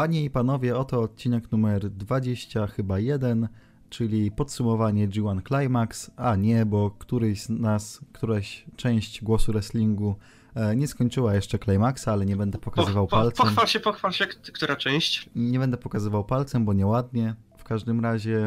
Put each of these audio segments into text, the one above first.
Panie i panowie, oto odcinek numer 20, chyba 1, czyli podsumowanie G1 Climax, a nie, bo któryś z nas, któraś część głosu wrestlingu e, nie skończyła jeszcze Climaxa, ale nie będę pokazywał po, po, palcem. Pochwal się, pochwal się, która część? Nie będę pokazywał palcem, bo nieładnie. W każdym razie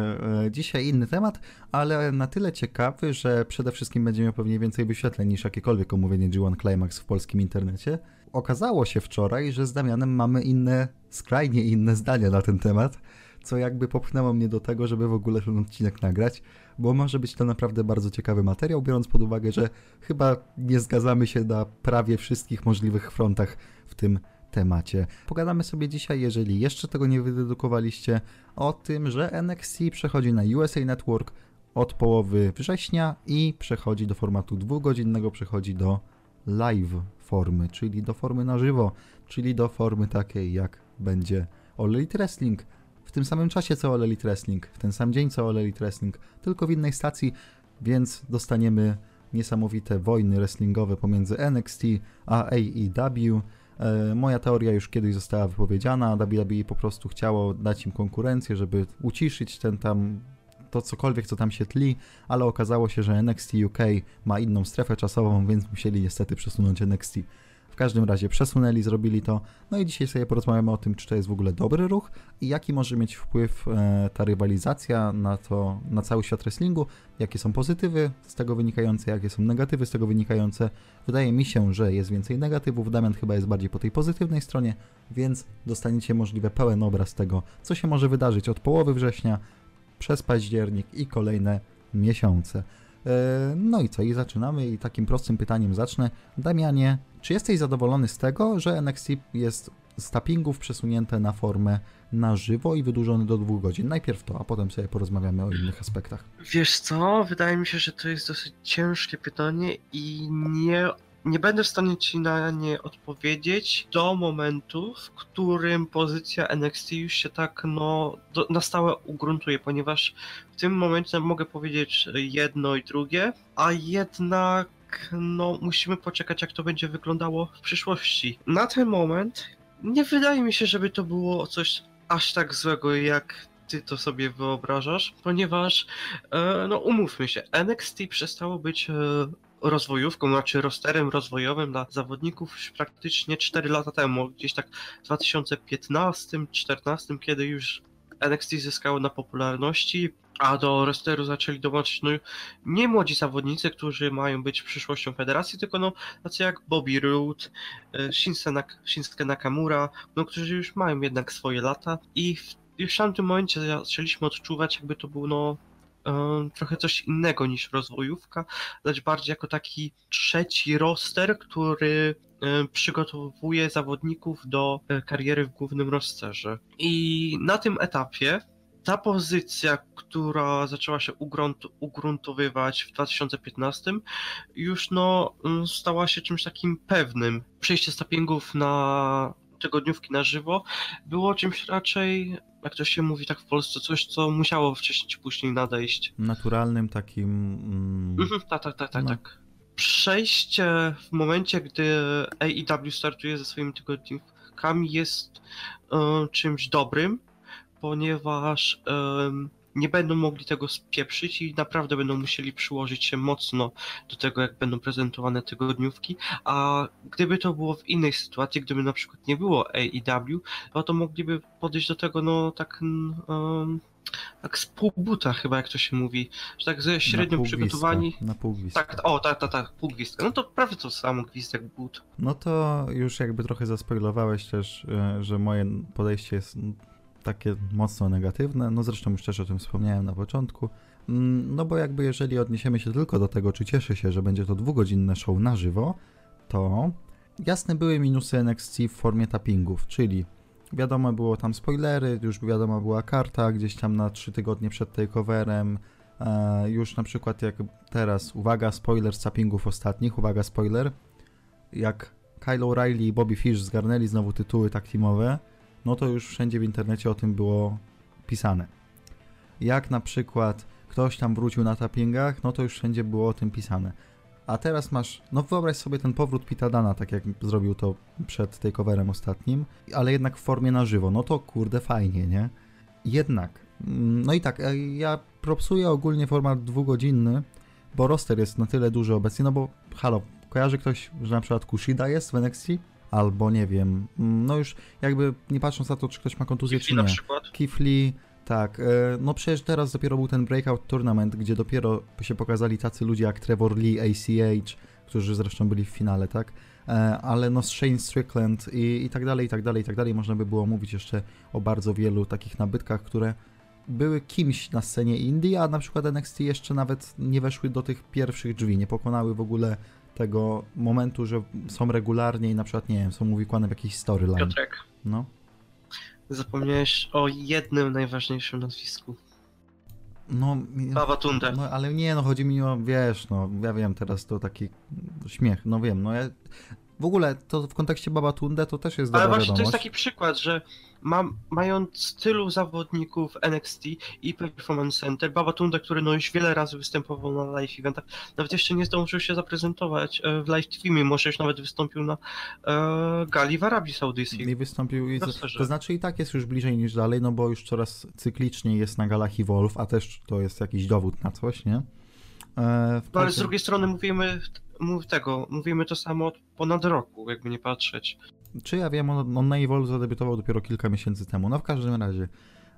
e, dzisiaj inny temat, ale na tyle ciekawy, że przede wszystkim będzie miał pewnie więcej wyświetleń niż jakiekolwiek omówienie G1 Climax w polskim internecie. Okazało się wczoraj, że z Damianem mamy inne, skrajnie inne zdania na ten temat, co jakby popchnęło mnie do tego, żeby w ogóle ten odcinek nagrać, bo może być to naprawdę bardzo ciekawy materiał, biorąc pod uwagę, że chyba nie zgadzamy się na prawie wszystkich możliwych frontach w tym temacie. Pogadamy sobie dzisiaj, jeżeli jeszcze tego nie wydedukowaliście, o tym, że NXT przechodzi na USA Network od połowy września i przechodzi do formatu dwugodzinnego, przechodzi do live formy, czyli do formy na żywo, czyli do formy takiej jak będzie All Elite Wrestling w tym samym czasie co All Elite Wrestling, w ten sam dzień co All Elite Wrestling, tylko w innej stacji, więc dostaniemy niesamowite wojny wrestlingowe pomiędzy NXT a AEW. E, Moja teoria już kiedyś została wypowiedziana. WWE po prostu chciało dać im konkurencję, żeby uciszyć ten tam to cokolwiek, co tam się tli, ale okazało się, że NXT UK ma inną strefę czasową, więc musieli niestety przesunąć NXT. W każdym razie przesunęli, zrobili to. No i dzisiaj sobie porozmawiamy o tym, czy to jest w ogóle dobry ruch i jaki może mieć wpływ e, ta rywalizacja na to, na cały świat wrestlingu, jakie są pozytywy z tego wynikające, jakie są negatywy z tego wynikające. Wydaje mi się, że jest więcej negatywów, Damian chyba jest bardziej po tej pozytywnej stronie, więc dostaniecie możliwe pełen obraz tego, co się może wydarzyć od połowy września przez październik i kolejne miesiące. E, No i co, i zaczynamy i takim prostym pytaniem zacznę. Damianie, czy jesteś zadowolony z tego, że NXT jest z tappingów przesunięte na formę na żywo i wydłużony do dwóch godzin? Najpierw to, a potem sobie porozmawiamy o innych aspektach. Wiesz co, wydaje mi się, że to jest dosyć ciężkie pytanie i nie, nie będę w stanie ci na nie odpowiedzieć do momentu, w którym pozycja NXT już się tak no do, na stałe ugruntuje, ponieważ w tym momencie mogę powiedzieć jedno i drugie, a jednak no musimy poczekać jak to będzie wyglądało w przyszłości. Na ten moment nie wydaje mi się, żeby to było coś aż tak złego jak ty to sobie wyobrażasz, ponieważ e, no umówmy się, NXT przestało być e, rozwojówką, znaczy rosterem rozwojowym dla zawodników już praktycznie 4 lata temu, gdzieś tak w 2015-2014, kiedy już NXT zyskało na popularności, a do rosteru zaczęli dołączyć no, nie młodzi zawodnicy, którzy mają być przyszłością federacji, tylko no tacy jak Bobby Roode, e, Shinsuke, Nak- Shinsuke Nakamura, no, którzy już mają jednak swoje lata i w, już w tamtym momencie zaczęliśmy odczuwać jakby to było no trochę coś innego niż rozwojówka, lecz bardziej jako taki trzeci roster, który przygotowuje zawodników do e, kariery w głównym rosterze. I na tym etapie ta pozycja, która zaczęła się ugrunt, ugruntowywać w 2015, już no stała się czymś takim pewnym. Przejście z tappingów na tygodniówki na żywo było czymś raczej, jak to się mówi tak w Polsce, coś, co musiało wcześniej czy później nadejść. Naturalnym takim... Mm, Mhm, tak, tak, tak, tak, No. tak. Przejście w momencie, gdy AEW startuje ze swoimi tygodniówkami jest e, czymś dobrym, ponieważ nie będą mogli tego spieprzyć i naprawdę będą musieli przyłożyć się mocno do tego, jak będą prezentowane tygodniówki, a gdyby to było w innej sytuacji, gdyby na przykład nie było AEW, no to mogliby podejść do tego no tak em, tak z pół buta chyba, jak to się mówi, że tak ze na średnio pół przygotowani. Na pół gwizdka. Tak, o, tak, tak, tak, pół gwizdka. No to prawie to samo gwizdek but. No to już jakby trochę zaspoilowałeś też, e, że moje podejście jest takie mocno negatywne. No zresztą już też o tym wspomniałem na początku. Mm, No bo jakby jeżeli odniesiemy się tylko do tego, czy cieszę się, że będzie to dwugodzinne show na żywo, to jasne były minusy NXT w formie tappingów, czyli wiadomo było tam spoilery, już wiadomo była karta gdzieś tam na trzy tygodnie przed takeoverem, e, już na przykład jak teraz, uwaga, spoiler z tappingów ostatnich, uwaga, spoiler, jak Kyle O'Reilly i Bobby Fish zgarnęli znowu tytuły tak teamowe, no to już wszędzie w internecie o tym było pisane. Jak na przykład ktoś tam wrócił na tappingach, no to już wszędzie było o tym pisane. A teraz masz, no wyobraź sobie ten powrót Pita Dana, tak jak zrobił to przed takeoverem ostatnim, ale jednak w formie na żywo. No to kurde fajnie, nie? Jednak. mm, No i tak, e, ja propsuję ogólnie format dwugodzinny, bo roster jest na tyle duży obecnie, no bo halo, kojarzy ktoś, że na przykład Kushida jest w NXT? Albo nie wiem, mm, no już jakby nie patrząc na to, czy ktoś ma kontuzję, czy Czyli na nie. przykład. Lee, tak. e, No przecież teraz dopiero był ten breakout tournament, gdzie dopiero się pokazali tacy ludzie jak Trevor Lee, ACH, którzy zresztą byli w finale, tak? E, Ale no Shane Strickland i, i tak dalej, i tak dalej, i tak dalej. Można by było mówić jeszcze o bardzo wielu takich nabytkach, które były kimś na scenie Indie, a na przykład NXT jeszcze nawet nie weszły do tych pierwszych drzwi, nie pokonały w ogóle tego momentu, że są regularnie i na przykład, nie wiem, są uwikłane w jakiś storyline. Piotrek, No. zapomniałeś o jednym najważniejszym nazwisku. No, Baba Tunde. No ale nie, no chodzi mi o, wiesz, no ja wiem, teraz to taki śmiech, no wiem, no ja... W ogóle to w kontekście Babatunde to też jest Ale dobra właśnie to wiadomość. jest taki przykład, że mam, mając tylu zawodników NXT i Performance Center, Babatunde, który no już wiele razy występował na live eventach, nawet jeszcze nie zdążył się zaprezentować e, w live TV, mimo że już nawet wystąpił na e, gali w Arabii Saudyjskiej. I wystąpił, i to, to znaczy i tak jest już bliżej niż dalej, no bo już coraz cykliczniej jest na galach Evolve, a też to jest jakiś dowód na coś, nie? E, No ale z drugiej strony mówimy mów tego, mówimy to samo od ponad roku, jakby nie patrzeć. Czy ja wiem, on, on na Evolve zadebiutował dopiero kilka miesięcy temu. No w każdym razie.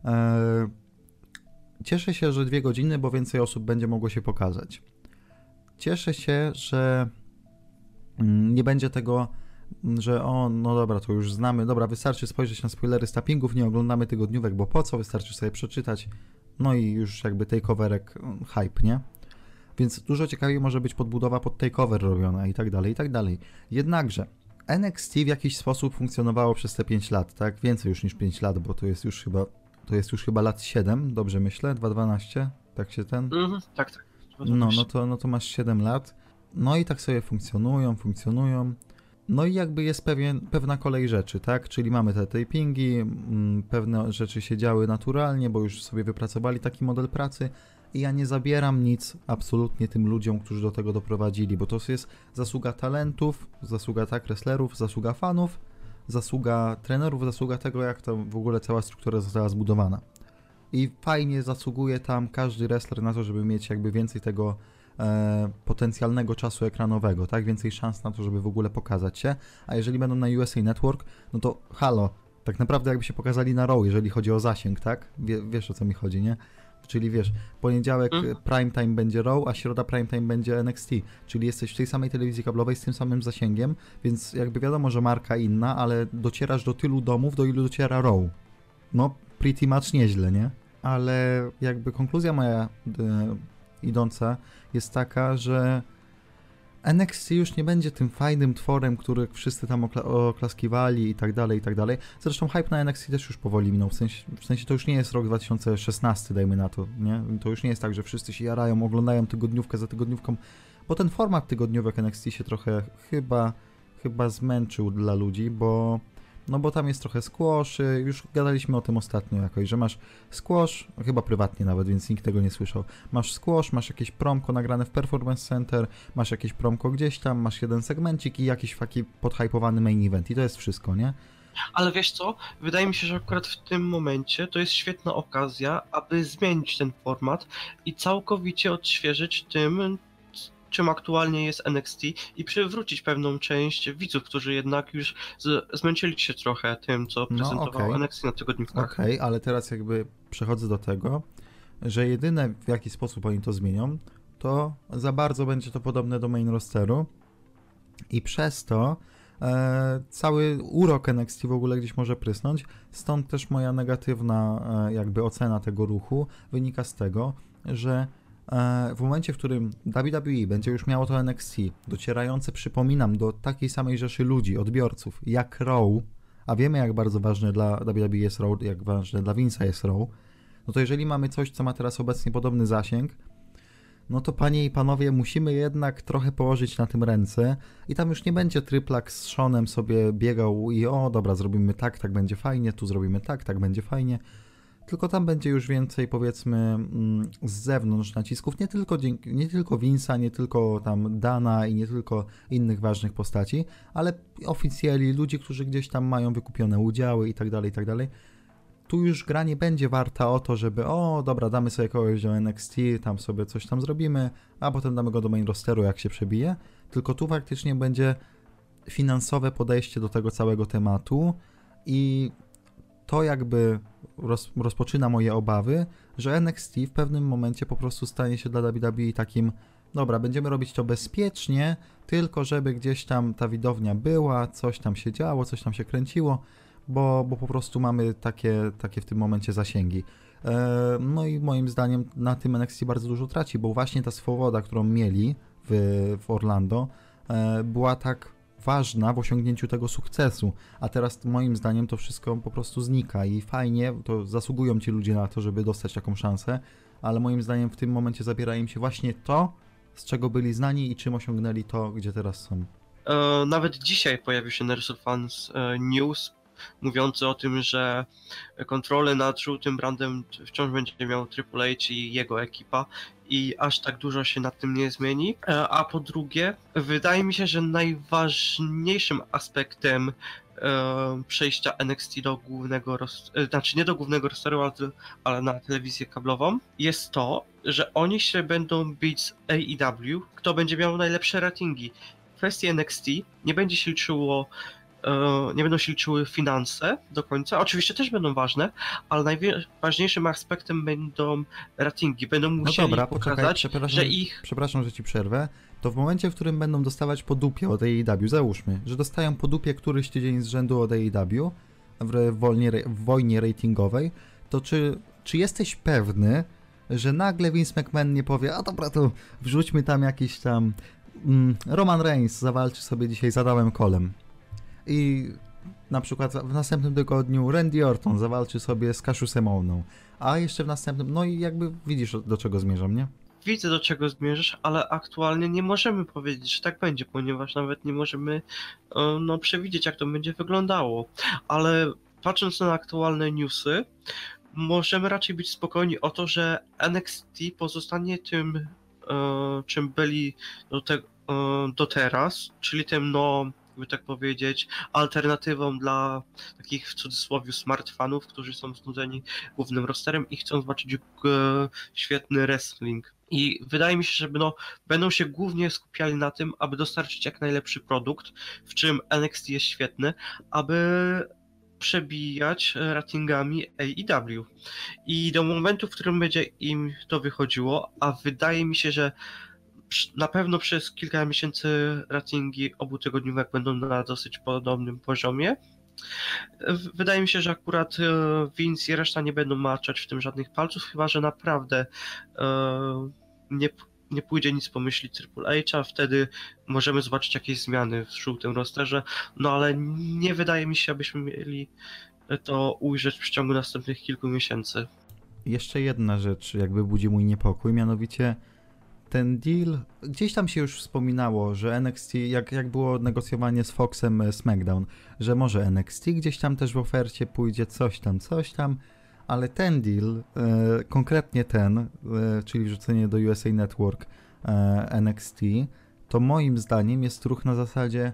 E, cieszę się, że dwie godziny, bo więcej osób będzie mogło się pokazać. Cieszę się, że mm, nie będzie tego, mm, że o, no dobra, to już znamy, dobra, wystarczy spojrzeć na spoilery z tappingów, nie oglądamy tygodniówek, bo po co, wystarczy sobie przeczytać, no i już jakby takeoverek, mm, hype, nie? Więc dużo ciekawiej może być podbudowa pod takeover robiona i tak dalej, i tak dalej. Jednakże, NXT w jakiś sposób funkcjonowało przez te 5 lat, tak? Więcej już niż 5 lat, bo to jest już chyba, to jest już chyba lat 7, dobrze myślę? 2.12? Tak się ten... Mhm, tak, tak. No, no to, no to masz 7 lat. No i tak sobie funkcjonują, funkcjonują. No i jakby jest pewien, pewna kolej rzeczy, tak? Czyli mamy te tapingi, mm, pewne rzeczy się działy naturalnie, bo już sobie wypracowali taki model pracy i ja nie zabieram nic absolutnie tym ludziom, którzy do tego doprowadzili, bo to jest zasługa talentów, zasługa tak wrestlerów, zasługa fanów, zasługa trenerów, zasługa tego, jak to w ogóle cała struktura została zbudowana. I fajnie zasługuje tam każdy wrestler na to, żeby mieć jakby więcej tego e, potencjalnego czasu ekranowego, tak? Więcej szans na to, żeby w ogóle pokazać się. A jeżeli będą na USA Network, no to halo, tak naprawdę jakby się pokazali na Raw, jeżeli chodzi o zasięg, tak? Wie, wiesz o co mi chodzi, nie? Czyli wiesz, poniedziałek Mhm. prime time będzie Raw, a środa prime time będzie NXT. Czyli jesteś w tej samej telewizji kablowej z tym samym zasięgiem, więc jakby wiadomo, że marka inna, ale docierasz do tylu domów, do ilu dociera Raw. No, pretty much nieźle, nie? Ale jakby konkluzja moja e, idąca jest taka, że NXT już nie będzie tym fajnym tworem, który wszyscy tam okla- oklaskiwali i tak dalej, i tak dalej. Zresztą hype na NXT też już powoli minął, w sensie, w sensie to już nie jest rok 2016, dajmy na to, nie? To już nie jest tak, że wszyscy się jarają, oglądają tygodniówkę za tygodniówką, bo ten format tygodniówek NXT się trochę chyba, chyba zmęczył dla ludzi, bo no bo tam jest trochę squash, y, już gadaliśmy o tym ostatnio jakoś, że masz squash, chyba prywatnie nawet, więc nikt tego nie słyszał. Masz squash, masz jakieś promko nagrane w Performance Center, masz jakieś promko gdzieś tam, masz jeden segmencik i jakiś taki podhypowany main event i to jest wszystko, nie? Ale wiesz co? Wydaje mi się, że akurat w tym momencie to jest świetna okazja, aby zmienić ten format i całkowicie odświeżyć tym, czym aktualnie jest NXT i przywrócić pewną część widzów, którzy jednak już zmęczyli się trochę tym, co No, prezentowało okej. NXT na tygodniówkach. Okej, ale teraz jakby przechodzę do tego, że jedyne w jaki sposób oni to zmienią, to za bardzo będzie to podobne do main rosteru i przez to e, cały urok NXT w ogóle gdzieś może prysnąć, stąd też moja negatywna e, jakby ocena tego ruchu wynika z tego, że w momencie, w którym WWE będzie już miało to NXT, docierające, przypominam, do takiej samej rzeszy ludzi, odbiorców, jak Raw, a wiemy jak bardzo ważne dla WWE jest Raw, jak ważne dla Vince'a jest Raw, no to jeżeli mamy coś, co ma teraz obecnie podobny zasięg, no to panie i panowie, musimy jednak trochę położyć na tym ręce i tam już nie będzie tryplak z Seanem sobie biegał i o, dobra, zrobimy tak, tak będzie fajnie, tu zrobimy tak, tak będzie fajnie, tylko tam będzie już więcej powiedzmy mm, z zewnątrz nacisków, nie tylko, nie tylko Vince'a, nie tylko tam Dana i nie tylko innych ważnych postaci, ale oficjeli, ludzi, którzy gdzieś tam mają wykupione udziały i tak dalej, i tak dalej. Tu już gra nie będzie warta o to, żeby o, dobra, damy sobie kogoś do NXT, tam sobie coś tam zrobimy, a potem damy go do main rosteru, jak się przebije, tylko tu faktycznie będzie finansowe podejście do tego całego tematu i to jakby roz, rozpoczyna moje obawy, że NXT w pewnym momencie po prostu stanie się dla WWE takim dobra, będziemy robić to bezpiecznie, tylko żeby gdzieś tam ta widownia była, coś tam się działo, coś tam się kręciło, bo, bo po prostu mamy takie, takie w tym momencie zasięgi. E, no i moim zdaniem na tym NXT bardzo dużo traci, bo właśnie ta swoboda, którą mieli w, w Orlando, e, była tak ważna w osiągnięciu tego sukcesu, a teraz moim zdaniem to wszystko po prostu znika i fajnie, to zasługują ci ludzie na to, żeby dostać taką szansę, ale moim zdaniem w tym momencie zabiera im się właśnie to, z czego byli znani i czym osiągnęli to, gdzie teraz są. E, nawet dzisiaj pojawił się Nersul Fans e, News mówiący o tym, że kontrolę nad żółtym brandem wciąż będzie miał Triple H i jego ekipa i aż tak dużo się nad tym nie zmieni. E, a po drugie, wydaje mi się, że najważniejszym aspektem e, przejścia NXT do głównego, e, znaczy nie do głównego rosteru, ale, na telewizję kablową, jest to, że oni się będą bić z AEW, kto będzie miał najlepsze ratingi. W kwestii NXT nie będzie się liczyło nie będą się liczyły finanse do końca. Oczywiście też będą ważne, ale najważniejszym aspektem będą ratingi. Będą no musieli no dobra, pokazać, poczekaj, że ich... Przepraszam, że ci przerwę. To w momencie, w którym będą dostawać po dupie od AEW, załóżmy, że dostają po dupie któryś tydzień z rzędu od AEW w, wolnie, w wojnie ratingowej, to czy, czy jesteś pewny, że nagle Vince McMahon nie powie, a dobra, to wrzućmy tam jakiś tam mm, Roman Reigns zawalczy sobie dzisiaj z Adamem Kolem i na przykład w następnym tygodniu Randy Orton zawalczy sobie z Kaszusem Owną, a jeszcze w następnym, no i jakby widzisz do czego zmierzam, nie? Widzę do czego zmierzasz, ale aktualnie nie możemy powiedzieć, że tak będzie, ponieważ nawet nie możemy e, no, przewidzieć jak to będzie wyglądało. Ale patrząc na aktualne newsy, możemy raczej być spokojni o to, że NXT pozostanie tym, e, czym byli do, te, e, do teraz, czyli tym no jakby tak powiedzieć, alternatywą dla takich w cudzysłowie smartfanów, którzy są znudzeni głównym rosterem i chcą zobaczyć e, świetny wrestling. I wydaje mi się, że no, będą się głównie skupiali na tym, aby dostarczyć jak najlepszy produkt, w czym NXT jest świetny, aby przebijać ratingami AEW. I do momentu, w którym będzie im to wychodziło, a wydaje mi się, że na pewno przez kilka miesięcy ratingi obu tygodniówek będą na dosyć podobnym poziomie. Wydaje mi się, że akurat e, Vince i reszta nie będą maczać w tym żadnych palców, chyba że naprawdę e, nie, nie pójdzie nic pomyśli Triple H, a wtedy możemy zobaczyć jakieś zmiany w żółtym rosterze, no ale nie wydaje mi się, abyśmy mieli to ujrzeć w ciągu następnych kilku miesięcy. Jeszcze jedna rzecz jakby budzi mój niepokój, mianowicie ten deal, gdzieś tam się już wspominało, że NXT, jak, jak było negocjowanie z Foxem e, SmackDown, że może NXT gdzieś tam też w ofercie pójdzie coś tam, coś tam, ale ten deal, e, konkretnie ten, e, czyli wrzucenie do USA Network e, NXT, to moim zdaniem jest ruch na zasadzie,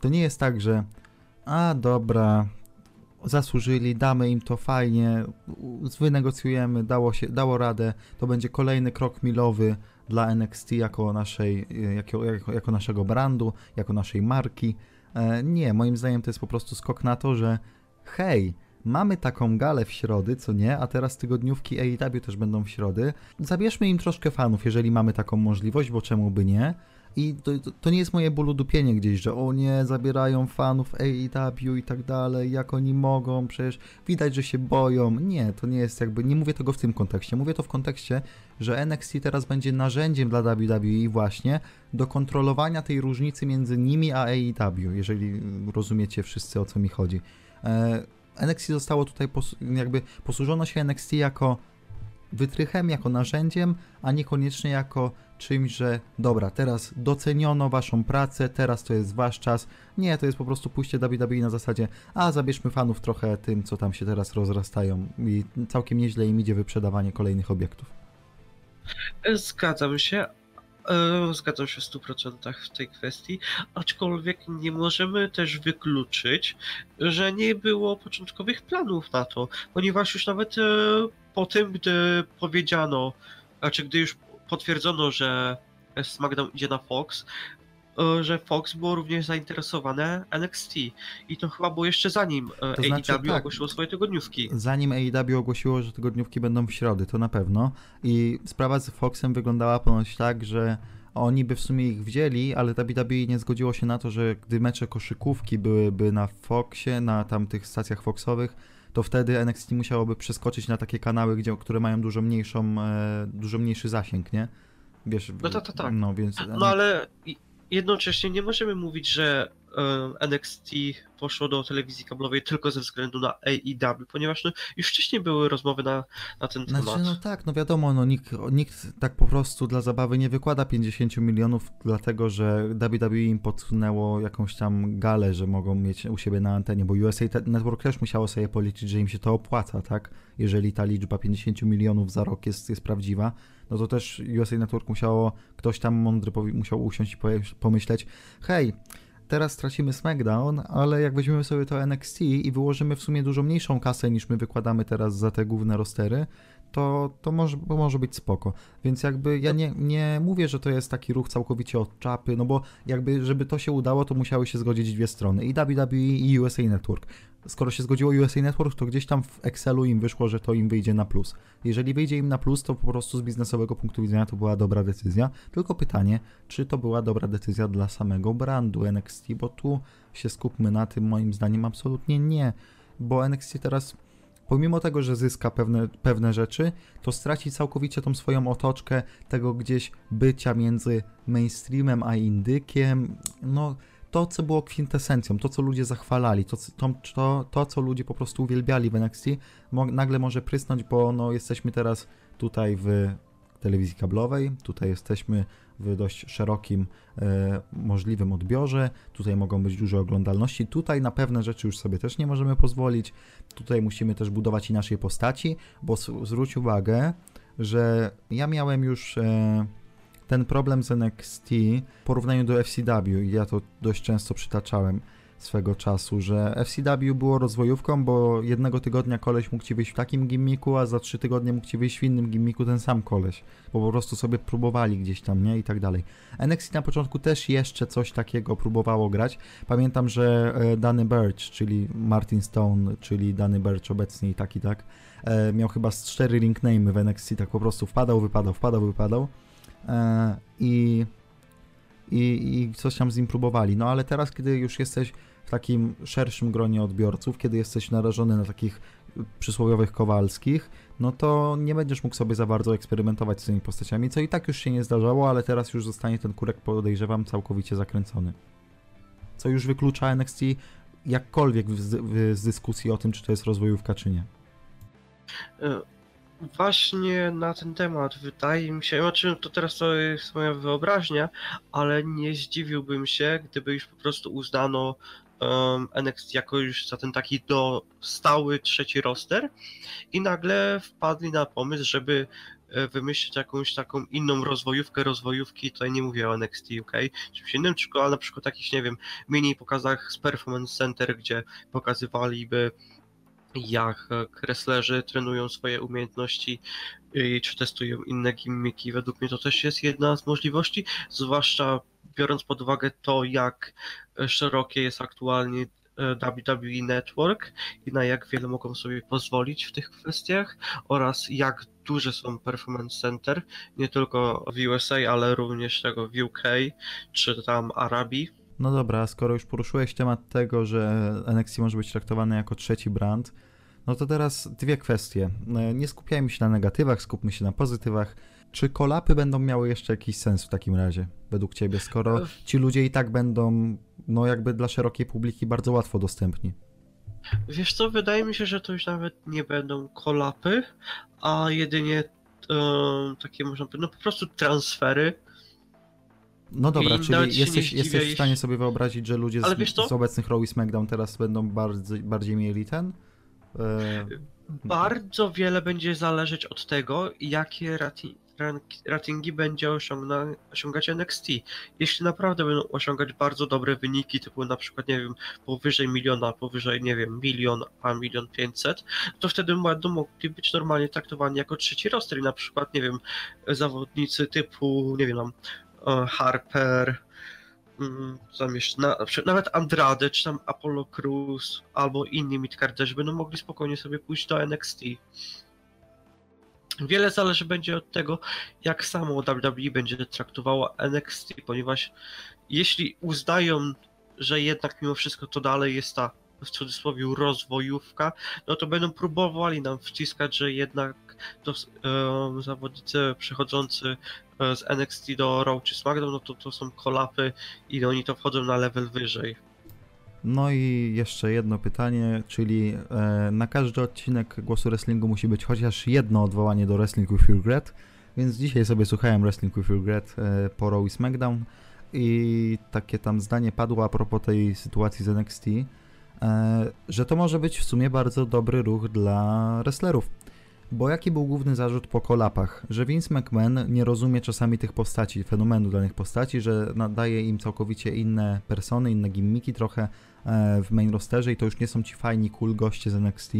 to nie jest tak, że a dobra, zasłużyli, damy im to fajnie, wynegocjujemy, dało, się, dało radę, to będzie kolejny krok milowy dla NXT jako, naszej, jako, jako, jako naszego brandu, jako naszej marki. E, nie, moim zdaniem to jest po prostu skok na to, że hej, mamy taką galę w środy, co nie, a teraz tygodniówki AEW też będą w środy. Zabierzmy im troszkę fanów, jeżeli mamy taką możliwość, bo czemu by nie. I to, to, nie jest moje bólu dupienie gdzieś, że o nie, zabierają fanów AEW i tak dalej, jak oni mogą, przecież widać, że się boją. Nie, to nie jest jakby, nie mówię tego w tym kontekście, mówię to w kontekście, że NXT teraz będzie narzędziem dla WWE właśnie do kontrolowania tej różnicy między nimi a AEW, jeżeli rozumiecie wszyscy o co mi chodzi. E, NXT zostało tutaj, jakby posłużono się NXT jako wytrychem, jako narzędziem, a niekoniecznie jako czymś, że dobra, teraz doceniono waszą pracę, teraz to jest wasz czas. Nie, to jest po prostu pójście WWE na zasadzie, a zabierzmy fanów trochę tym, co tam się teraz rozrastają i całkiem nieźle im idzie wyprzedawanie kolejnych obiektów. Zgadzam się. e, Zgadzam się w 100% w tej kwestii, aczkolwiek nie możemy też wykluczyć, że nie było początkowych planów na to, ponieważ już nawet e, po tym, gdy powiedziano, znaczy gdy już potwierdzono, że SmackDown idzie na Fox, e, że Fox było również zainteresowane NXT i to chyba było jeszcze zanim e, To znaczy, AEW tak. ogłosiło swoje tygodniówki. Zanim AEW ogłosiło, że tygodniówki będą w środę, to na pewno. I sprawa z Foxem wyglądała ponoć tak, że oni by w sumie ich wzięli, ale WWE nie zgodziło się na to, że gdy mecze koszykówki byłyby na Foxie, na tamtych stacjach Foxowych, to wtedy NXT musiałoby przeskoczyć na takie kanały, gdzie, które mają dużo mniejszą, e, dużo mniejszy zasięg, nie? Wiesz, No tak, tak, tak. No więc. No ale jednocześnie nie możemy mówić, że e, NXT poszło do telewizji kablowej tylko ze względu na AEW, ponieważ no, już wcześniej były rozmowy na, na ten temat. Znaczy, no tak, no wiadomo, no nikt, nikt tak po prostu dla zabawy nie wykłada 50 milionów, dlatego że WWE im podsunęło jakąś tam galę, że mogą mieć u siebie na antenie, bo USA Network też musiało sobie policzyć, że im się to opłaca, tak? Jeżeli ta liczba 50 milionów za rok jest, jest prawdziwa, no to też USA Network musiało, ktoś tam mądry musiał usiąść i pomyśleć, hej, teraz stracimy SmackDown, ale jak weźmiemy sobie to NXT i wyłożymy w sumie dużo mniejszą kasę niż my wykładamy teraz za te główne rostery, to, to może, bo może być spoko. Więc jakby ja nie, nie mówię, że to jest taki ruch całkowicie od czapy, no bo jakby, żeby to się udało, to musiały się zgodzić dwie strony, i WWE i USA Network. Skoro się zgodziło USA Network, to gdzieś tam w Excelu im wyszło, że to im wyjdzie na plus. Jeżeli wyjdzie im na plus, to po prostu z biznesowego punktu widzenia to była dobra decyzja. Tylko pytanie, czy to była dobra decyzja dla samego brandu NXT, bo tu się skupmy na tym, moim zdaniem absolutnie nie. Bo NXT teraz, pomimo tego, że zyska pewne, pewne rzeczy, to straci całkowicie tą swoją otoczkę tego gdzieś bycia między mainstreamem a indykiem. No, to, co było kwintesencją, to, co ludzie zachwalali, to, to, to, co ludzie po prostu uwielbiali w NXT, nagle może prysnąć, bo no, jesteśmy teraz tutaj w telewizji kablowej, tutaj jesteśmy w dość szerokim e, możliwym odbiorze, tutaj mogą być duże oglądalności, tutaj na pewne rzeczy już sobie też nie możemy pozwolić, tutaj musimy też budować inaczej postaci, bo zwróć uwagę, że ja miałem już e, ten problem z NXT w porównaniu do FCW i ja to dość często przytaczałem swego czasu, że FCW było rozwojówką, bo jednego tygodnia koleś mógł ci wyjść w takim gimmiku, a za trzy tygodnie mógł ci wyjść w innym gimmiku ten sam koleś, bo po prostu sobie próbowali gdzieś tam, nie? I tak dalej. NXT na początku też jeszcze coś takiego próbowało grać. Pamiętam, że e, Danny Birch, czyli Martin Stone, czyli Danny Birch obecnie i tak i tak, e, miał chyba z cztery ring name'y w NXT, tak po prostu wpadał, wypadał, wpadał, wypadał. E, I i, i coś tam z nim próbowali. No ale teraz, kiedy już jesteś w takim szerszym gronie odbiorców, kiedy jesteś narażony na takich przysłowiowych kowalskich, no to nie będziesz mógł sobie za bardzo eksperymentować z tymi postaciami, co i tak już się nie zdarzało, ale teraz już zostanie ten kurek, podejrzewam, całkowicie zakręcony. Co już wyklucza NXT jakkolwiek z dyskusji o tym, czy to jest rozwojówka, czy nie. Właśnie na ten temat wydaje mi się, znaczy to teraz to jest moja wyobraźnia, ale nie zdziwiłbym się, gdyby już po prostu uznano um, NXT jako już za ten taki do stały trzeci roster i nagle wpadli na pomysł, żeby e, wymyślić jakąś taką inną rozwojówkę, rozwojówki, tutaj nie mówię o NXT UK, czymś innym, tylko na przykład takich, nie wiem, mini pokazach z Performance Center, gdzie pokazywaliby jak e, wrestlerzy trenują swoje umiejętności i czy testują inne gimmiki. Według mnie to też jest jedna z możliwości, zwłaszcza biorąc pod uwagę to, jak e, szerokie jest aktualnie e, WWE Network i na jak wiele mogą sobie pozwolić w tych kwestiach oraz jak duże są Performance Center, nie tylko w USA, ale również tego w UK czy tam Arabii. No dobra, skoro już poruszyłeś temat tego, że NXT może być traktowany jako trzeci brand, no to teraz dwie kwestie. E, Nie skupiajmy się na negatywach, skupmy się na pozytywach. Czy kolapy będą miały jeszcze jakiś sens w takim razie, według ciebie, skoro ci ludzie i tak będą, no jakby dla szerokiej publiki bardzo łatwo dostępni? Wiesz co, wydaje mi się, że to już nawet nie będą kolapy, a jedynie takie można powiedzieć, no po prostu transfery No dobra, czyli jesteś, jesteś w stanie jeśli- sobie wyobrazić, że ludzie z, z obecnych Raw i SmackDown teraz będą bardziej, bardziej mieli ten? E, Bardzo wiele będzie zależeć od tego, jakie rati rank ratingi będzie osiągna osiągać NXT. Jeśli naprawdę będą osiągać bardzo dobre wyniki, typu na przykład, nie wiem, powyżej miliona, powyżej, nie wiem, milion, a milion pięćset, to wtedy będą mogli być normalnie traktowani jako trzeci roster i na przykład, nie wiem, zawodnicy typu, nie wiem, e, Harper, mm, tam jeszcze, na, nawet Andrade, czy tam Apollo Cruz, albo inni midcarderzy będą mogli spokojnie sobie pójść do NXT. Wiele zależy będzie od tego, jak samo WWE będzie traktowało NXT, ponieważ jeśli uznają, że jednak mimo wszystko to dalej jest ta w cudzysłowie rozwojówka, no to będą próbowali nam wciskać, że jednak to e, zawodnicy przechodzący e, z NXT do Raw czy SmackDown, no to to są kolapy i oni to wchodzą na level wyżej. No i jeszcze jedno pytanie, czyli e, na każdy odcinek Głosu Wrestlingu musi być chociaż jedno odwołanie do Wrestling with Regret, więc dzisiaj sobie słuchałem Wrestling with Regret e, po Raw i SmackDown i takie tam zdanie padło a propos tej sytuacji z NXT, że to może być w sumie bardzo dobry ruch dla wrestlerów. Bo jaki był główny zarzut po kolapach? Że Vince McMahon nie rozumie czasami tych postaci, fenomenu danych postaci, że nadaje im całkowicie inne persony, inne gimmiki trochę e, w main rosterze i to już nie są ci fajni, cool goście z NXT.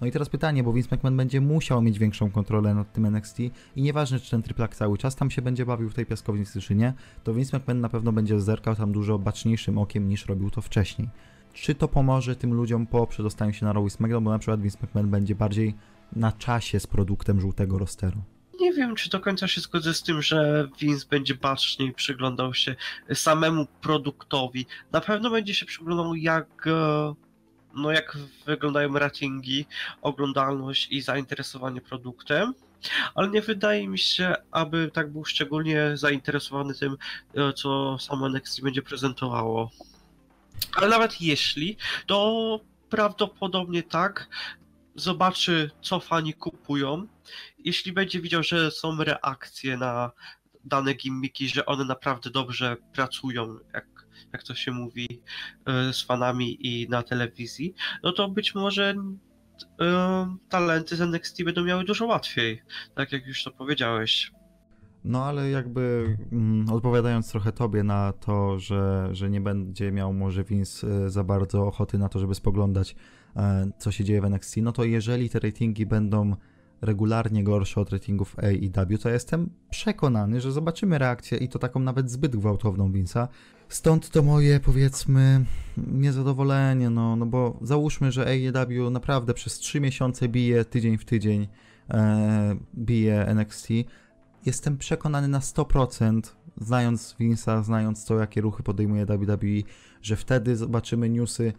No i teraz pytanie, bo Vince McMahon będzie musiał mieć większą kontrolę nad tym NXT i nieważne, czy ten triplak cały czas tam się będzie bawił w tej piaskownicy, czy nie, to Vince McMahon na pewno będzie zerkał tam dużo baczniejszym okiem niż robił to wcześniej. Czy to pomoże tym ludziom po przedostaniu się na Raw i SmackDown, bo na przykład Vince McMahon będzie bardziej na czasie z produktem żółtego rosteru? Nie wiem, czy do końca się zgodzę z tym, że Vince będzie baczniej przyglądał się samemu produktowi. Na pewno będzie się przyglądał, jak, e, no jak wyglądają ratingi, oglądalność i zainteresowanie produktem. Ale nie wydaje mi się, aby tak był szczególnie zainteresowany tym, e, co samo NXT będzie prezentowało. Ale nawet jeśli, to prawdopodobnie tak, zobaczy, co fani kupują. Jeśli będzie widział, że są reakcje na dane gimmiki, że one naprawdę dobrze pracują, jak, jak to się mówi, e, z fanami i na telewizji, no to być może e, talenty z NXT będą miały dużo łatwiej, tak jak już to powiedziałeś. No ale jakby mm, odpowiadając trochę tobie na to, że, że nie będzie miał może Vince e, za bardzo ochoty na to, żeby spoglądać e, co się dzieje w NXT, no to jeżeli te ratingi będą regularnie gorsze od ratingów AEW, to jestem przekonany, że zobaczymy reakcję i to taką nawet zbyt gwałtowną Vince'a. Stąd to moje, powiedzmy, niezadowolenie, no, no bo załóżmy, że AEW naprawdę przez 3 miesiące bije tydzień w tydzień, e, bije NXT, jestem przekonany na 100%, znając Vince'a, znając to, jakie ruchy podejmuje WWE, że wtedy zobaczymy newsy,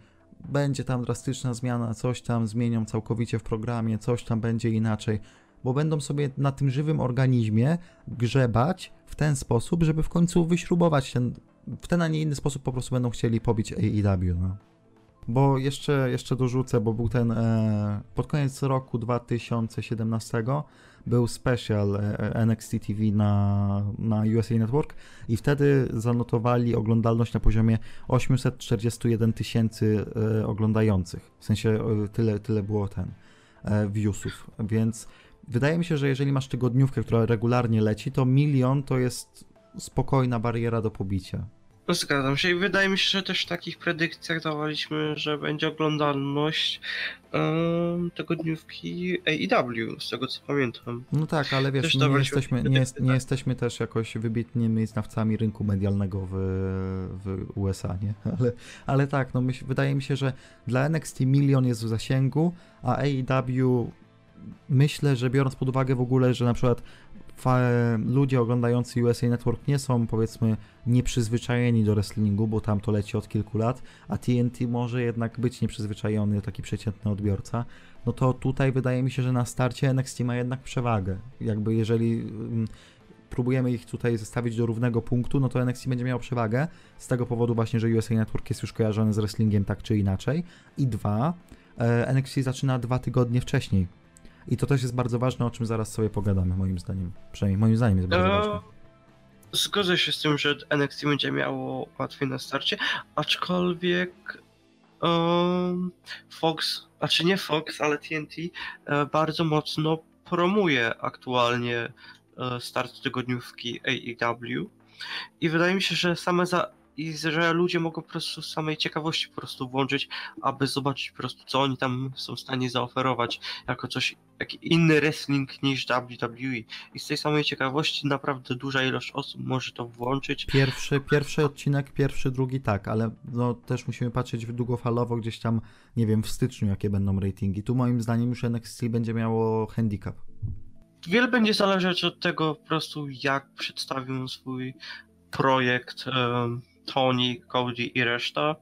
będzie tam drastyczna zmiana, coś tam zmienią całkowicie w programie, coś tam będzie inaczej, bo będą sobie na tym żywym organizmie grzebać w ten sposób, żeby w końcu wyśrubować ten, w ten, a nie inny sposób po prostu będą chcieli pobić AEW, no. Bo jeszcze, jeszcze dorzucę, bo był ten e, pod koniec roku 2017 był special e, NXT TV na, na USA Network i wtedy zanotowali oglądalność na poziomie 841 tysięcy e, oglądających. W sensie e, tyle, tyle było ten e, viewsów, więc wydaje mi się, że jeżeli masz tygodniówkę, która regularnie leci, to milion to jest spokojna bariera do pobicia. Zgadzam się i wydaje mi się, że też w takich predykcjach dawaliśmy, że będzie oglądalność um, tygodniówki AEW, z tego co pamiętam. No tak, ale wiesz, Też nie jesteśmy, nie, jest, nie tak. jesteśmy też jakoś wybitnymi znawcami rynku medialnego w, w USA, nie? Ale, ale tak, no myśl, wydaje mi się, że dla NXT milion jest w zasięgu, a AEW myślę, że biorąc pod uwagę w ogóle, że na przykład ludzie oglądający USA Network nie są powiedzmy nieprzyzwyczajeni do wrestlingu, bo tam to leci od kilku lat, a TNT może jednak być nieprzyzwyczajony, taki przeciętny odbiorca, no to tutaj wydaje mi się, że na starcie NXT ma jednak przewagę. Jakby jeżeli mm, próbujemy ich tutaj zestawić do równego punktu, no to NXT będzie miało przewagę z tego powodu właśnie, że USA Network jest już kojarzony z wrestlingiem tak czy inaczej. I dwa, e, NXT zaczyna dwa tygodnie wcześniej. I to też jest bardzo ważne, o czym zaraz sobie pogadamy, moim zdaniem. Przynajmniej moim zdaniem jest bardzo Eee, ważne. Zgodzę się z tym, że NXT będzie miało łatwiej na starcie, aczkolwiek um, Fox, a czy nie Fox, ale TNT e, bardzo mocno promuje aktualnie e, start tygodniówki AEW i wydaje mi się, że same za i że ludzie mogą po prostu z samej ciekawości po prostu włączyć, aby zobaczyć po prostu co oni tam są w stanie zaoferować jako coś, jaki inny wrestling niż WWE. I z tej samej ciekawości naprawdę duża ilość osób może to włączyć. Pierwszy, pierwszy odcinek, pierwszy, drugi tak, ale no też musimy patrzeć długofalowo gdzieś tam, nie wiem, w styczniu jakie będą ratingi. Tu moim zdaniem już NXT będzie miało handicap. Wiele będzie zależeć od tego po prostu jak przedstawią swój projekt um, Tony, Cody i reszta,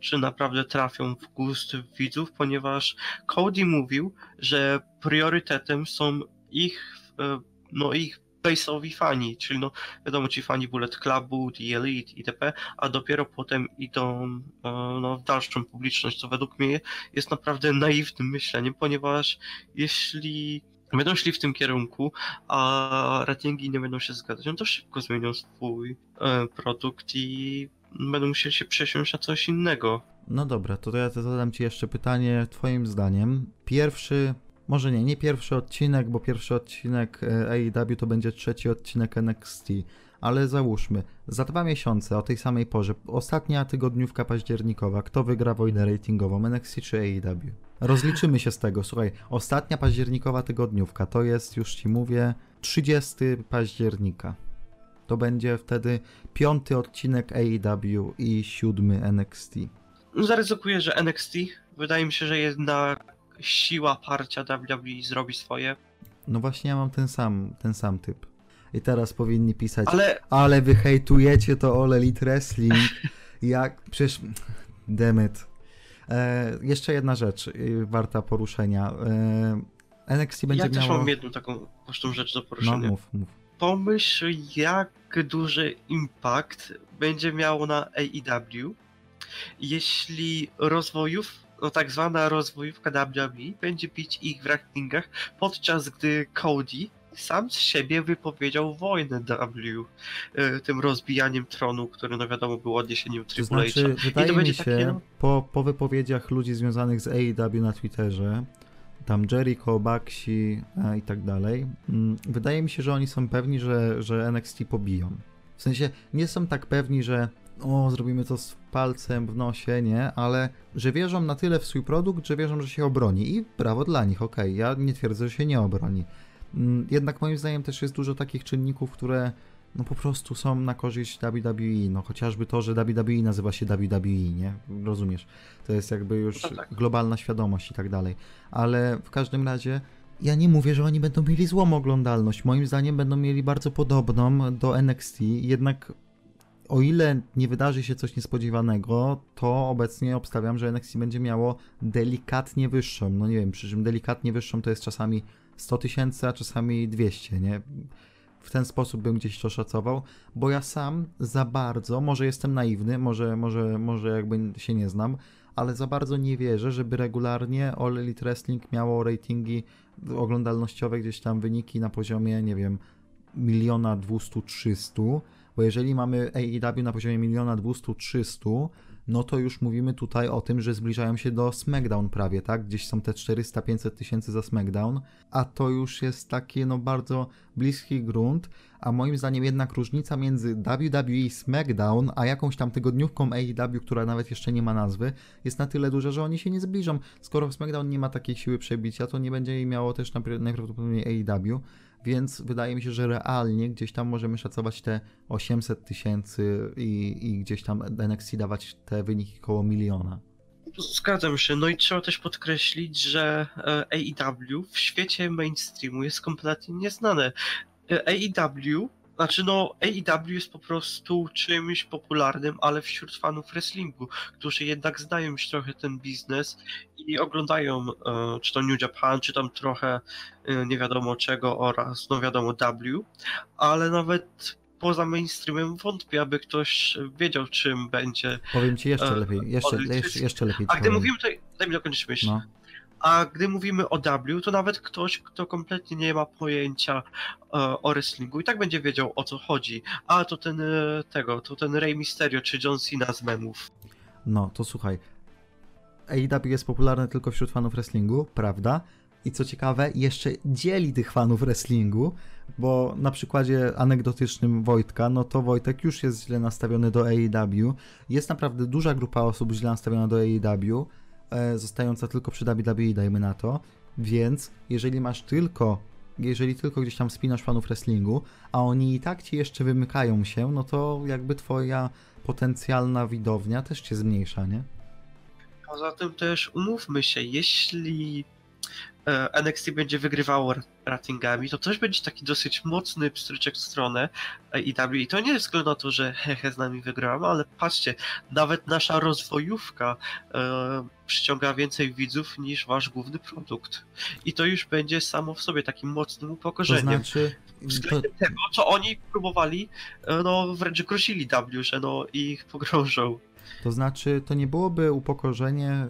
czy naprawdę trafią w gust widzów, ponieważ Cody mówił, że priorytetem są ich, e, no ich base'owi fani, czyli no wiadomo ci fani Bullet Clubu, The Elite itp., a dopiero potem idą e, no, w dalszą publiczność, co według mnie jest naprawdę naiwnym myśleniem, ponieważ jeśli będą szli w tym kierunku, a ratingi nie będą się zgadzać, no to szybko zmienią swój e, produkt i będą musieli się przesiąść na coś innego. No dobra, to ja zadam Ci jeszcze pytanie, Twoim zdaniem. Pierwszy, może nie, nie pierwszy odcinek, bo pierwszy odcinek e, AEW to będzie trzeci odcinek NXT, ale załóżmy, za dwa miesiące o tej samej porze, ostatnia tygodniówka październikowa, kto wygra wojnę ratingową, NXT czy AEW? Rozliczymy się z tego. Słuchaj, ostatnia październikowa tygodniówka to jest, już ci mówię, 30 października. To będzie wtedy piąty odcinek AEW i siódmy NXT. Zaryzykuję, że NXT. Wydaje mi się, że jednak siła parcia WWE zrobi swoje. No właśnie ja mam ten sam, ten sam typ. I teraz powinni pisać, ale, ale wy hejtujecie to All Elite Wrestling. Jak, przecież, demet. E, jeszcze jedna rzecz y, warta poruszenia. E, NXT będzie ja miało... też mam jedną taką ważną rzecz do poruszenia. No mów, mów. Pomyśl, jak duży impact będzie miało na AEW, jeśli rozwojów, no tak zwana rozwojówka WWE będzie bić ich w rankingach, podczas gdy Cody sam z siebie wypowiedział wojnę W e, tym rozbijaniem tronu, który no wiadomo był odniesieniem Triple to znaczy, H'a. Wydaje mi się, takie... po, po wypowiedziach ludzi związanych z AEW na Twitterze, tam Jericho, Baxi e, i tak dalej, mm, wydaje mi się, że oni są pewni, że, że NXT pobiją. W sensie nie są tak pewni, że o, zrobimy to z palcem w nosie, nie, ale że wierzą na tyle w swój produkt, że wierzą, że się obroni i brawo dla nich, okej, okay. ja nie twierdzę, że się nie obroni. Mm, jednak moim zdaniem też jest dużo takich czynników, które no po prostu są na korzyść WWE, no chociażby to, że WWE nazywa się WWE, nie? Rozumiesz? To jest jakby już no tak. globalna świadomość i tak dalej. Ale w każdym razie ja nie mówię, że oni będą mieli złą oglądalność. Moim zdaniem będą mieli bardzo podobną do NXT, jednak o ile nie wydarzy się coś niespodziewanego, to obecnie obstawiam, że NXT będzie miało delikatnie wyższą. No nie wiem, przy czym delikatnie wyższą to jest czasami 100 tysięcy, a czasami 200, nie? W ten sposób bym gdzieś to szacował, bo ja sam za bardzo, może jestem naiwny, może, może, może jakby się nie znam, ale za bardzo nie wierzę, żeby regularnie All Elite Wrestling miało ratingi oglądalnościowe, gdzieś tam wyniki na poziomie, nie wiem, miliona dwustu, trzystu, bo jeżeli mamy AEW na poziomie miliona dwustu, trzystu, no to już mówimy tutaj o tym, że zbliżają się do SmackDown prawie, tak? Gdzieś są te 400-500 tysięcy za SmackDown, a to już jest taki no bardzo bliski grunt, a moim zdaniem jednak różnica między WWE i SmackDown, a jakąś tam tygodniówką AEW, która nawet jeszcze nie ma nazwy, jest na tyle duża, że oni się nie zbliżą. Skoro SmackDown nie ma takiej siły przebicia, to nie będzie jej miało też najprawdopodobniej AEW, więc wydaje mi się, że realnie gdzieś tam możemy szacować te 800 tysięcy i, i gdzieś tam NXT dawać te wyniki koło miliona. Zgadzam się. No i trzeba też podkreślić, że e, AEW w świecie mainstreamu jest kompletnie nieznane. E, AEW znaczy no, AEW jest po prostu czymś popularnym, ale wśród fanów wrestlingu, którzy jednak znają już trochę ten biznes i oglądają e, czy to New Japan, czy tam trochę e, nie wiadomo czego oraz no wiadomo W, ale nawet poza mainstreamem wątpię, aby ktoś wiedział czym będzie. Powiem ci jeszcze e, lepiej, jeszcze, jeszcze, jeszcze lepiej. A gdy mówimy tutaj, daj mi dokończyć myśl. No. A gdy mówimy o W, to nawet ktoś, kto kompletnie nie ma pojęcia e, o wrestlingu i tak będzie wiedział o co chodzi. A to ten e, tego, to ten Rey Mysterio czy John Cena z memów. No, to słuchaj. AEW jest popularne tylko wśród fanów wrestlingu, prawda? I co ciekawe, jeszcze dzieli tych fanów wrestlingu, bo na przykładzie anegdotycznym Wojtka, no to Wojtek już jest źle nastawiony do AEW. Jest naprawdę duża grupa osób źle nastawiona do AEW, zostająca tylko przy WWE, dajmy na to. Więc jeżeli masz tylko, jeżeli tylko gdzieś tam wspinasz fanów wrestlingu, a oni i tak ci jeszcze wymykają się, no to jakby twoja potencjalna widownia też cię zmniejsza, nie? Poza tym też umówmy się, jeśli e, NXT będzie wygrywało ratingami, to też będzie taki dosyć mocny pstryczek w stronę AEW i to nie jest względu na to, że hehe z nami wygramy, ale patrzcie, nawet nasza rozwojówka e, przyciąga więcej widzów niż wasz główny produkt. I to już będzie samo w sobie takim mocnym To upokorzeniem. znaczy, to, Względem tego, co oni próbowali, e, no wręcz grozili W, że no ich pogrążą. To znaczy, to nie byłoby upokorzenie.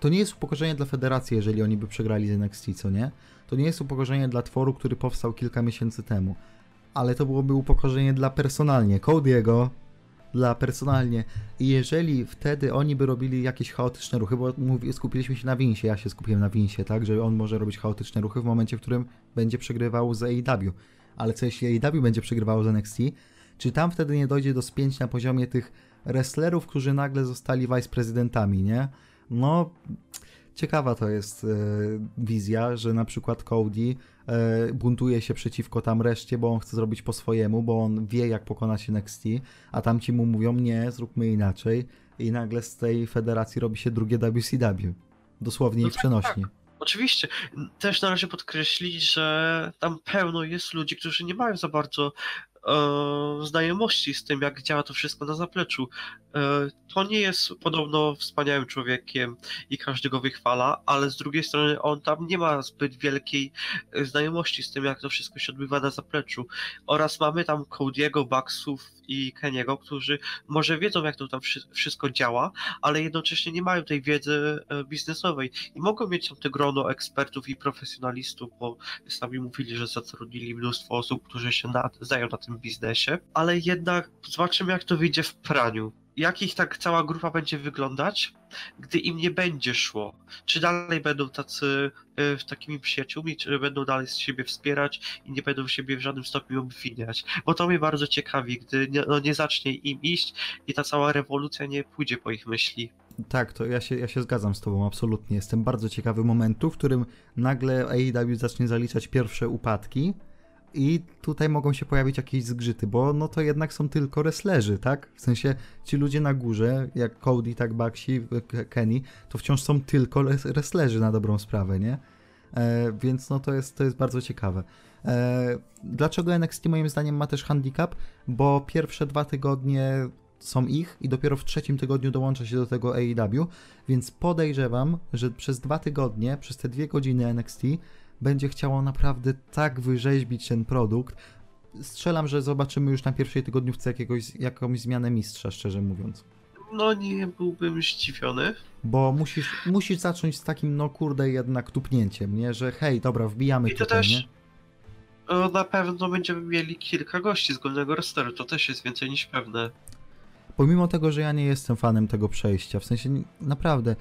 To nie jest upokorzenie dla federacji, jeżeli oni by przegrali z NXT, co nie? To nie jest upokorzenie dla tworu, który powstał kilka miesięcy temu. Ale to byłoby upokorzenie dla personalnie Cody'ego, dla personalnie. I jeżeli wtedy oni by robili jakieś chaotyczne ruchy, bo mówi, skupiliśmy się na Vincie, ja się skupiłem na Vincie, tak, że on może robić chaotyczne ruchy w momencie, w którym będzie przegrywał z AEW. Ale co jeśli AEW będzie przegrywało z NXT? Czy tam wtedy nie dojdzie do spięć na poziomie tych wrestlerów, którzy nagle zostali vice-prezydentami, nie? No, ciekawa to jest e, wizja, że na przykład Cody e, buntuje się przeciwko tam reszcie, bo on chce zrobić po swojemu, bo on wie jak pokonać NXT, a tamci mu mówią nie, zróbmy inaczej i nagle z tej federacji robi się drugie WCW. Dosłownie No i tak, przenośnie. Oczywiście. Też należy podkreślić, że tam pełno jest ludzi, którzy nie mają za bardzo znajomości z tym, jak działa to wszystko na zapleczu. E, to nie jest podobno wspaniałym człowiekiem i każdy go wychwala, ale z drugiej strony on tam nie ma zbyt wielkiej e, znajomości z tym, jak to wszystko się odbywa na zapleczu. Oraz mamy tam Cody'ego, Bucksów i Keniego, którzy może wiedzą, jak to tam wszy- wszystko działa, ale jednocześnie nie mają tej wiedzy e, biznesowej i mogą mieć tam te grono ekspertów i profesjonalistów, bo sami mówili, że zatrudnili mnóstwo osób, którzy się na, znają na tym biznesie, ale jednak zobaczymy, jak to wyjdzie w praniu. Jak ich tak cała grupa będzie wyglądać, gdy im nie będzie szło? Czy dalej będą tacy y, takimi przyjaciółmi, czy będą dalej siebie wspierać i nie będą siebie w żadnym stopniu obwiniać? Bo to mnie bardzo ciekawi, gdy nie, no, nie zacznie im iść i ta cała rewolucja nie pójdzie po ich myśli. Tak, to ja się, ja się zgadzam z Tobą, absolutnie. Jestem bardzo ciekawy momentu, w którym nagle AEW zacznie zaliczać pierwsze upadki i tutaj mogą się pojawić jakieś zgrzyty, bo no to jednak są tylko wrestlerzy, tak? W sensie ci ludzie na górze, jak Cody, tak Baxi, Kenny, to wciąż są tylko wres- wrestlerzy na dobrą sprawę, nie? E, więc no to jest, to jest bardzo ciekawe. E, dlaczego NXT moim zdaniem ma też handicap? Bo pierwsze dwa tygodnie są ich i dopiero w trzecim tygodniu dołącza się do tego AEW, więc podejrzewam, że przez dwa tygodnie, przez te dwie godziny NXT będzie chciało naprawdę tak wyrzeźbić ten produkt. Strzelam, że zobaczymy już na pierwszej tygodniówce jakiegoś, jakąś zmianę mistrza, szczerze mówiąc. No nie byłbym zdziwiony. Bo musisz, musisz zacząć z takim, no kurde, jednak tupnięciem, nie? Że hej, dobra, wbijamy I to tutaj, też nie? e, na pewno będziemy mieli kilka gości z głównego rosteru, to też jest więcej niż pewne. Pomimo tego, że ja nie jestem fanem tego przejścia, w sensie naprawdę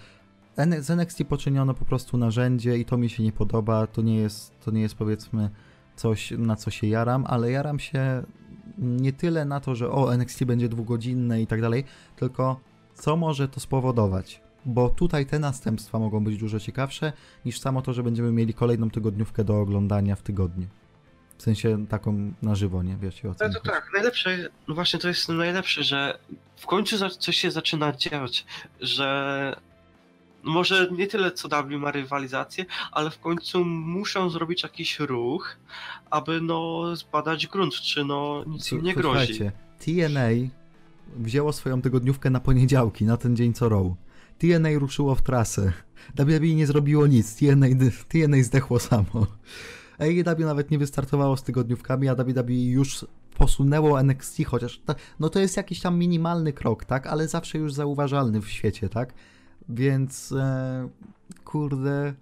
z NXT poczyniono po prostu narzędzie i to mi się nie podoba, to nie jest, to nie jest powiedzmy coś, na co się jaram, ale jaram się nie tyle na to, że o, NXT będzie dwugodzinne i tak dalej, tylko co może to spowodować. Bo tutaj te następstwa mogą być dużo ciekawsze niż samo to, że będziemy mieli kolejną tygodniówkę do oglądania w tygodniu. W sensie taką na żywo, nie? Wiecie o co No to tak, najlepsze, no właśnie to jest najlepsze, że w końcu coś się zaczyna dziać, że może nie tyle co W ma rywalizację, ale w końcu muszą zrobić jakiś ruch, aby no zbadać grunt, czy no nic im nie grozi. TNA wzięło swoją tygodniówkę na poniedziałki, na ten dzień co Raw. TNA ruszyło w trasę. WWE nie zrobiło nic, TNA, TNA zdechło samo. AEW nawet nie wystartowało z tygodniówkami, a WWE już posunęło NXT, chociaż ta, no to jest jakiś tam minimalny krok, tak? Ale zawsze już zauważalny w świecie, tak? Więc e, kurde,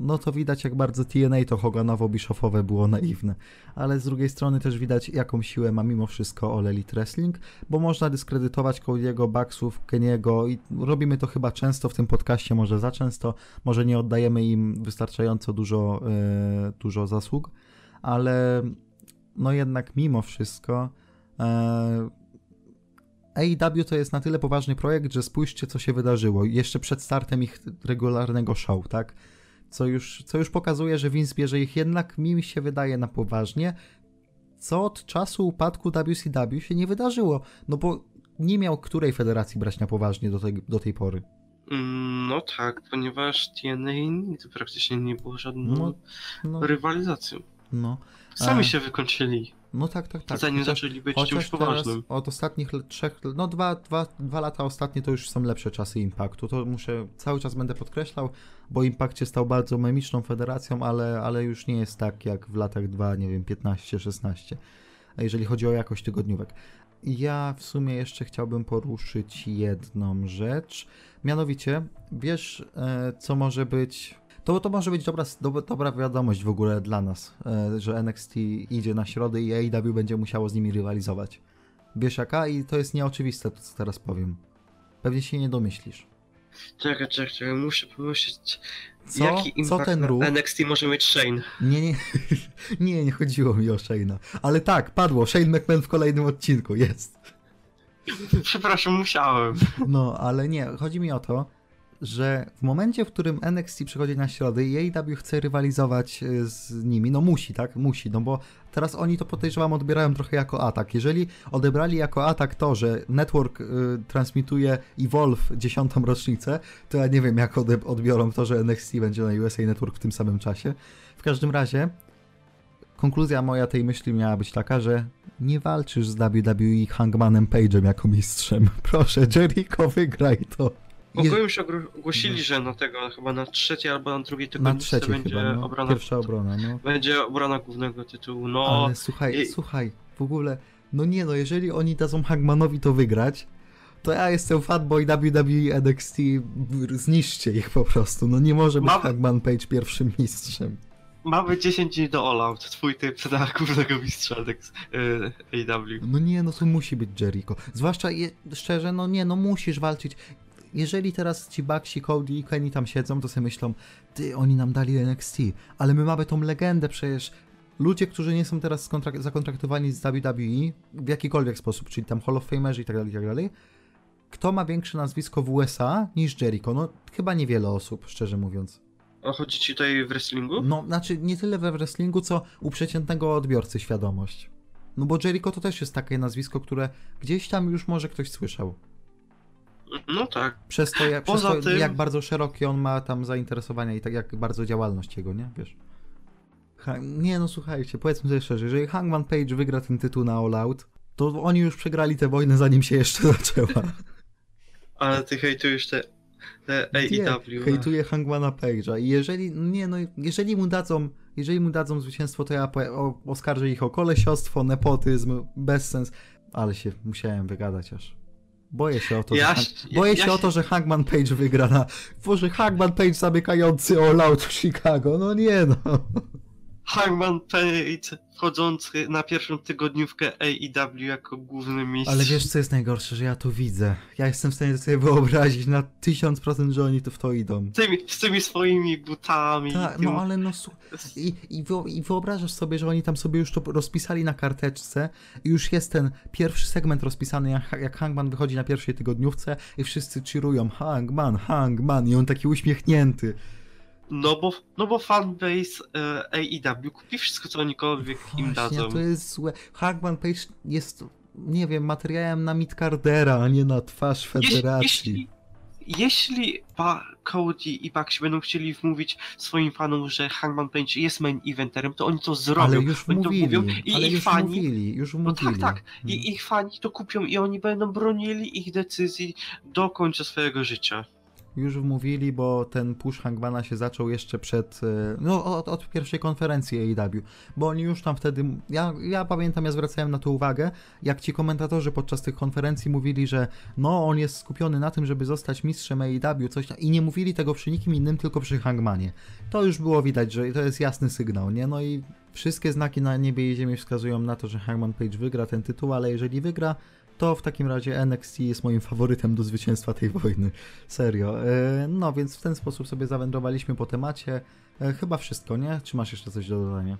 no to widać jak bardzo TNA to Hoganowo-Bischofowe było naiwne. Ale z drugiej strony też widać jaką siłę ma mimo wszystko All Elite Wrestling, bo można dyskredytować Cody'ego, Bucksów, Keniego i robimy to chyba często w tym podcaście, może za często, może nie oddajemy im wystarczająco dużo, e, dużo zasług, ale no jednak mimo wszystko e, AEW to jest na tyle poważny projekt, że spójrzcie, co się wydarzyło jeszcze przed startem ich regularnego show, tak? Co już, co już pokazuje, że Vince bierze ich jednak, mi się wydaje, na poważnie, co od czasu upadku WCW się nie wydarzyło, no bo nie miał której federacji brać na poważnie do tej, do tej pory. Mm, No tak, ponieważ TNA nigdy praktycznie nie było żadną No, no, rywalizacją. no, Sami E, się wykończyli, no tak, tak, tak. zanim Chociaż- zaczęli być czymś poważnym. od ostatnich trzech, no dwa, dwa, dwa lata ostatnie to już są lepsze czasy Impaktu. To muszę, cały czas będę podkreślał, bo Impact się stał bardzo memiczną federacją, ale, ale już nie jest tak jak w latach 2, nie wiem, 15-16, jeżeli chodzi o jakość tygodniówek. Ja w sumie jeszcze chciałbym poruszyć jedną rzecz, mianowicie, wiesz, e, co może być to, to może być dobra, dobra, wiadomość w ogóle dla nas, e, że NXT idzie na środę i AEW będzie musiało z nimi rywalizować. Wiesz jaka? I to jest nieoczywiste, to co teraz powiem. Pewnie się nie domyślisz. Czekaj, czekaj, czekaj, muszę pomyśleć, Co? jaki co impact ten na ruch? NXT może mieć Shane. Nie, nie, nie, nie chodziło mi o Shane'a. Ale tak, padło. Shane McMahon w kolejnym odcinku, jest. Przepraszam, musiałem. No, ale nie, chodzi mi o to, że w momencie, w którym NXT przychodzi na środę i AEW chce rywalizować y, z nimi, no musi, tak? Musi, no bo teraz oni to podejrzewam odbierają trochę jako atak. Jeżeli odebrali jako atak to, że Network y, transmituje Evolve dziesiątą rocznicę, to ja nie wiem, jak odbiorą to, że NXT będzie na USA Network w tym samym czasie. W każdym razie, konkluzja moja tej myśli miała być taka, że nie walczysz z WWE Hangmanem Page'em jako mistrzem. Proszę, Jericho, wygraj to. Ogólnie już ogłosili, że na tego chyba na trzeciej albo na drugiej na tygodniówce trzecie będzie chyba, no. obrona. Pierwsza obrona, no. Będzie obrona głównego tytułu. No, Ale słuchaj, i- słuchaj, w ogóle, no nie no, jeżeli oni dadzą Hangmanowi to wygrać, to ja jestem fanboy WWE NXT, zniszczcie ich po prostu. No nie może być Mam- Hangman Page pierwszym mistrzem. mamy 10 dni do All Out. Twój typ na głównego mistrza y, AW. No nie, no to musi być Jericho. Zwłaszcza, je, szczerze, no nie, no musisz walczyć. Jeżeli teraz ci Baxi, Cody i Kenny tam siedzą, to sobie myślą, ty, oni nam dali NXT, ale my mamy tą legendę przecież. Ludzie, którzy nie są teraz zakontraktowani z WWE w jakikolwiek sposób, czyli tam Hall of Famerzy i tak dalej, i tak dalej, kto ma większe nazwisko w USA niż Jericho? No chyba niewiele osób, szczerze mówiąc. A chodzi ci tutaj w wrestlingu? No, znaczy nie tyle we wrestlingu, co u przeciętnego odbiorcy świadomość. No bo Jericho to też jest takie nazwisko, które gdzieś tam już może ktoś słyszał. No tak. Przez to, jak, Poza przez to tym- jak bardzo szerokie on ma tam zainteresowania i tak jak bardzo działalność jego, nie? Wiesz. Nie no słuchajcie, powiedzmy sobie szczerze, jeżeli Hangman Page wygra ten tytuł na All Out, to oni już przegrali tę wojnę zanim się jeszcze zaczęła. Ale ty hejtujesz te, te Nie, AEW. hejtuje Hangmana Page'a i jeżeli, nie no, jeżeli mu dadzą, jeżeli mu dadzą zwycięstwo, to ja oskarżę ich o kolesiostwo, nepotyzm, bezsens, ale się musiałem wygadać aż. Boję się o to, Ja że, Hang... Boję ja się o to, że Hangman Page wygra na... Boże, Hangman Page zamykający All Out Chicago, no nie no. Hangman Page wchodzący na pierwszą tygodniówkę AEW jako główny mistrz. Ale wiesz co jest najgorsze, że ja to widzę. Ja jestem w stanie sobie wyobrazić na 1000% że oni tu w to idą. Z tymi, z tymi swoimi butami. Tak, tym- no ale no I, I wyobrażasz sobie, że oni tam sobie już to rozpisali na karteczce i już jest ten pierwszy segment rozpisany, jak, jak Hangman wychodzi na pierwszej tygodniówce i wszyscy cheerują Hangman, Hangman i on taki uśmiechnięty. No bo, no bo fanbase e, AEW kupi wszystko, co onikolwiek im Właśnie, dadzą. to jest złe. Hangman Page jest, nie wiem, materiałem na Midcardera, a nie na twarz federacji. Jeśli, jeśli ba Cody i Baxi będą chcieli wmówić swoim fanom, że Hangman Page jest main eventerem, to oni to zrobią. ale już oni mówili, to mówią i ale ich już fani, mówili, już No mówili. tak, tak. I ich fani to kupią i oni będą bronili ich decyzji do końca swojego życia. Już wmówili, bo ten push Hangmana się zaczął jeszcze przed, e, no od, od pierwszej konferencji AEW, bo oni już tam wtedy, ja, ja pamiętam, ja zwracałem na to uwagę, jak ci komentatorzy podczas tych konferencji mówili, że no on jest skupiony na tym, żeby zostać mistrzem AEW, coś tam, i nie mówili tego przy nikim innym, tylko przy Hangmanie. To już było widać, że to jest jasny sygnał, nie? No i wszystkie znaki na niebie i ziemi wskazują na to, że Hangman Page wygra ten tytuł, ale jeżeli wygra, to w takim razie NXT jest moim faworytem do zwycięstwa tej wojny. Serio. E, No więc w ten sposób sobie zawędrowaliśmy po temacie. E, Chyba wszystko, nie? Czy masz jeszcze coś do dodania?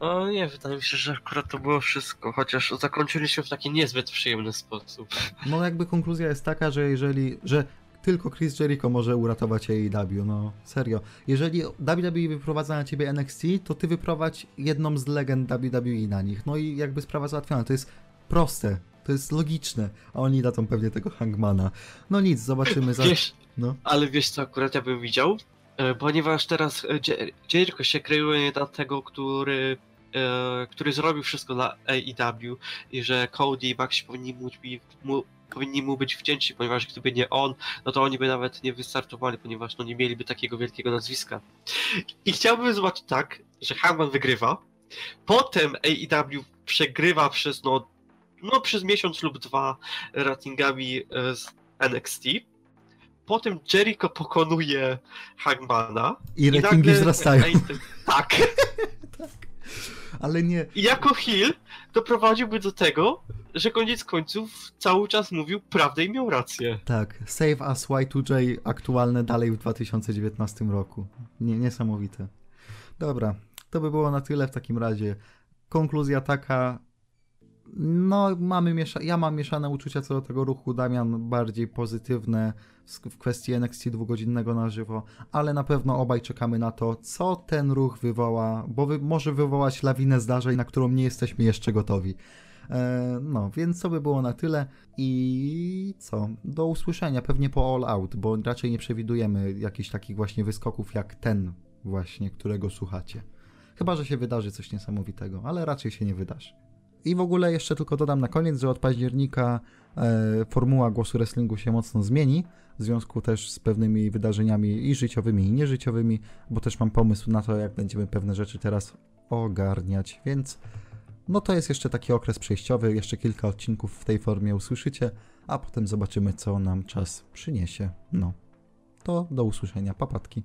O nie, wydaje mi się, że akurat to było wszystko, chociaż zakończyliśmy w taki niezbyt przyjemny sposób. No jakby konkluzja jest taka, że jeżeli, że tylko Chris Jericho może uratować AEW, no serio. Jeżeli WWE wyprowadza na ciebie NXT, to ty wyprowadź jedną z legend WWE na nich. No i jakby sprawa załatwiona. To jest proste, to jest logiczne, a oni dadzą pewnie tego Hangmana. No nic, zobaczymy za... Wiesz, No. ale wiesz co akurat ja bym widział? E, Ponieważ teraz e, Jer- Jericho się kreuje na tego, który, e, który zrobił wszystko dla AEW i że Cody i Maxi powinni mu, mu, powinni mu być wdzięczni, ponieważ gdyby nie on, no to oni by nawet nie wystartowali, ponieważ no nie mieliby takiego wielkiego nazwiska. I chciałbym zobaczyć tak, że Hangman wygrywa, potem AEW przegrywa przez no, no przez miesiąc lub dwa ratingami e, z NXT, potem Jericho pokonuje Hangmana. I ratingi nagle- wzrastają. Ej, Tak. Ale nie, I jako heel doprowadziłby do tego, że koniec końców cały czas mówił prawdę i miał rację. Tak, Save Us Y2J aktualne dalej w 2019 roku. Nie, niesamowite. Dobra, to by było na tyle w takim razie. Konkluzja taka. No, mamy miesza- ja mam mieszane uczucia co do tego ruchu. Damian bardziej pozytywne w kwestii NXT dwugodzinnego na żywo, ale na pewno obaj czekamy na to, co ten ruch wywoła, bo wy- może wywołać lawinę zdarzeń, na którą nie jesteśmy jeszcze gotowi. E, no, więc to by było na tyle. I co? Do usłyszenia, pewnie po All Out, bo raczej nie przewidujemy jakichś takich właśnie wyskoków jak ten właśnie, którego słuchacie. Chyba, że się wydarzy coś niesamowitego, ale raczej się nie wydarzy. I w ogóle jeszcze tylko dodam na koniec, że od października e, formuła głosu wrestlingu się mocno zmieni, w związku też z pewnymi wydarzeniami i życiowymi, i nieżyciowymi, bo też mam pomysł na to, jak będziemy pewne rzeczy teraz ogarniać, więc no to jest jeszcze taki okres przejściowy, jeszcze kilka odcinków w tej formie usłyszycie, a potem zobaczymy, co nam czas przyniesie. No, to do usłyszenia, papatki.